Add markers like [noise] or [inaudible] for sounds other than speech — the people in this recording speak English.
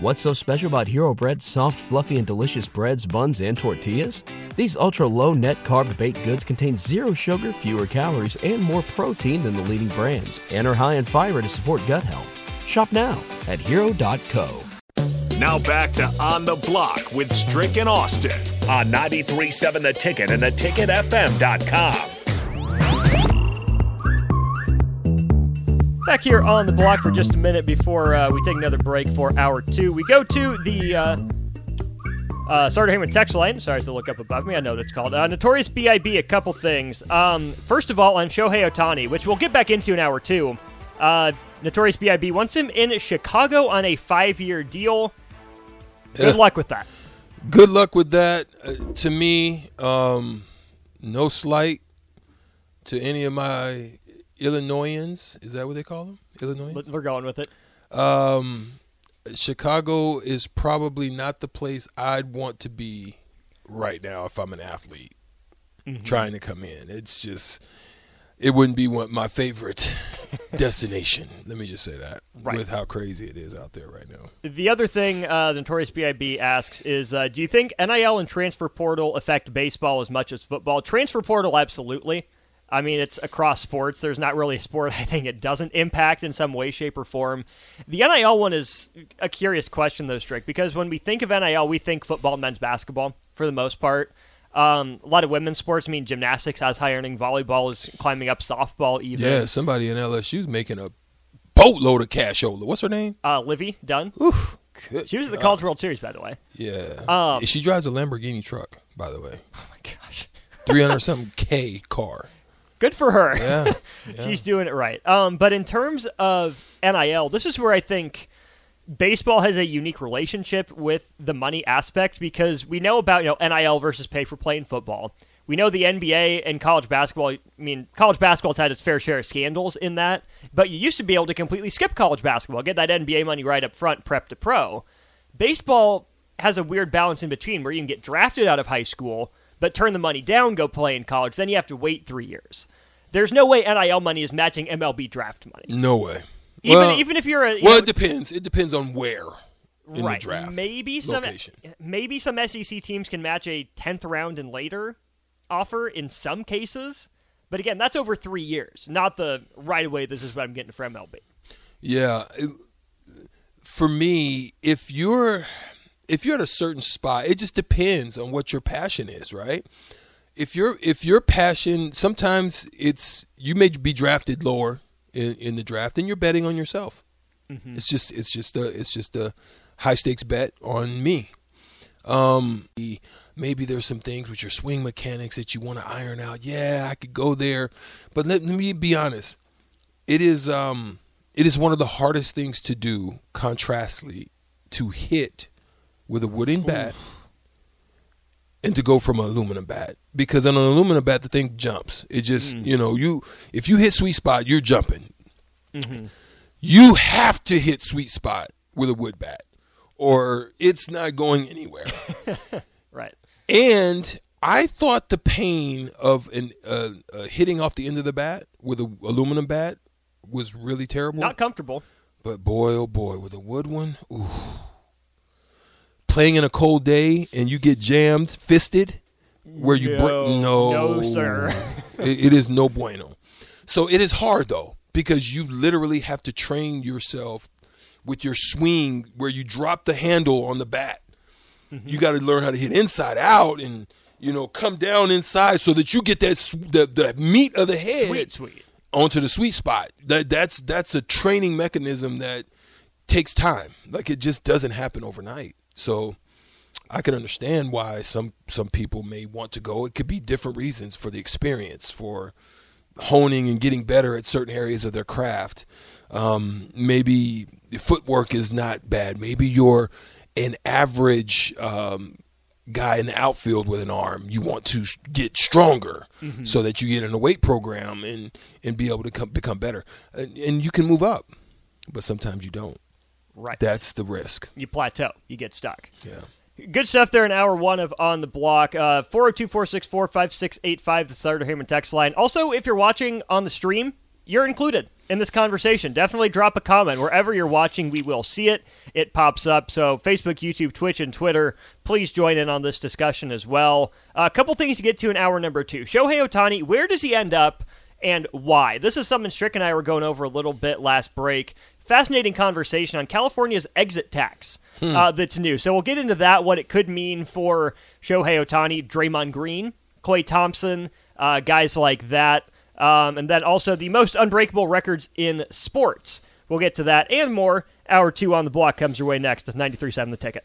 What's so special about Hero Bread's soft, fluffy, and delicious breads, buns, and tortillas? These ultra low net carb baked goods contain zero sugar, fewer calories, and more protein than the leading brands, and are high in fiber to support gut health. Shop now at hero.co. Now back to On the Block with Strick and Austin on 93.7 The Ticket and theticketfm.com. Back here on the block for just a minute before uh, we take another break for hour two. We go to the uh, uh, Heyman text line. Sorry to look up above me. I know what it's called. Uh, Notorious B.I.B. A couple things. Um, first of all, on Shohei Ohtani, which we'll get back into in hour two. Uh, Notorious B.I.B. wants him in Chicago on a five-year deal. Good luck with that. Good luck with that. Uh, to me, um, no slight to any of my Illinoisans. Is that what they call them? Illinoisans. We're going with it. Um, Chicago is probably not the place I'd want to be right now if I'm an athlete trying to come in. It's just it wouldn't be one my favorite [laughs] destination. Let me just say that Right. with how crazy it is out there right now. The other thing uh, the Notorious B.I.B. asks is uh, Do you think NIL and transfer portal affect baseball as much as football? Transfer portal, absolutely. I mean, it's across sports. There's not really a sport [laughs] I think it doesn't impact in some way, shape, or form. The NIL one is a curious question, though, Strick, because when we think of NIL, we think football and men's basketball for the most part. Um, a lot of women's sports, I mean, gymnastics has high earning, volleyball is climbing up, softball even. Yeah, somebody in LSU's making a boatload of cashola. What's her name? Uh, Livvy Dunne. Oof. She was at the. College World Series, by the way. Yeah. Um, she drives a Lamborghini truck, by the way. Oh, my gosh. 300 [laughs] something K car. Good for her. Yeah. [laughs] yeah. She's doing it right. Um, but in terms of NIL, this is where I think baseball has a unique relationship with the money aspect because we know about you know NIL versus pay for play in football. We know the NBA and college basketball. I mean, college basketball's had its fair share of scandals in that, but you used to be able to completely skip college basketball, get that NBA money right up front, prep to pro. Baseball has a weird balance in between where you can get drafted out of high school, but turn the money down, go play in college. Then you have to wait three years. There's no way NIL money is matching MLB draft money. No way. Even Well- even if you're a you Well, know, it depends. It depends on where in right, the draft. maybe some location. maybe some SEC teams can match a tenth round and later offer in some cases, but again, that's over three years, not the right away. This is what I'm getting for MLB. Yeah. For me, if you're if you're at a certain spot, it just depends on what your passion is, right? If your if your passion, sometimes it's you may be drafted lower in, in the draft, and you're betting on yourself. It's just it's just a it's just a high stakes bet on me. Um, maybe there's some things with your swing mechanics that you want to iron out. Yeah, I could go there, but let, let me be honest. It is um it is one of the hardest things to do. Contrastly, to hit with a wooden bat and to go from an aluminum bat because on an aluminum bat the thing jumps. It just you know you if you hit sweet spot you're jumping. You have to hit sweet spot with a wood bat, or it's not going anywhere. [laughs] Right. And I thought the pain of an uh, uh, hitting off the end of the bat with an aluminum bat was really terrible. Not comfortable. but boy, oh boy, with a wood one, ooh. Playing in a cold day and you get jammed, fisted, where you No, break. No, no, sir. [laughs] it, it is no bueno. So it is hard though because you literally have to train yourself with your swing where you drop the handle on the bat. Mm-hmm. You got to learn how to hit inside out and you know come down inside so that you get that the the meat of the head Sweet, sweet. onto the sweet spot. That that's that's a training mechanism that takes time. Like it just doesn't happen overnight. So I can understand why some some people may want to go. It could be different reasons for the experience, for honing and getting better at certain areas of their craft. Um, maybe footwork is not bad. Maybe you're an average um, guy in the outfield with an arm. You want to get stronger so that you get in a weight program and and be able to come, become better. And, and you can move up, but sometimes you don't. Right. That's the risk. you plateau. You get stuck. Yeah. Good stuff there in hour one of On the Block. Uh, 402 464 5685, the Starter Heyman text line. Also, if you're watching on the stream, you're included. in this conversation. Definitely drop a comment. Wherever you're watching, we will see it. It pops up. So, Facebook, YouTube, Twitch, and Twitter, please join in on this discussion as well. A couple things to get to in hour number two. Shohei Ohtani, where does he end up and why? This is something Strick and I were going over a little bit last break. Fascinating conversation on California's exit tax hmm. uh, that's new. So, we'll get into that, what it could mean for Shohei Ohtani, Draymond Green, Klay Thompson, uh, guys like that. Um, and then also the most unbreakable records in sports. We'll get to that and more. Hour two on the block comes your way next with 93.7 The Ticket.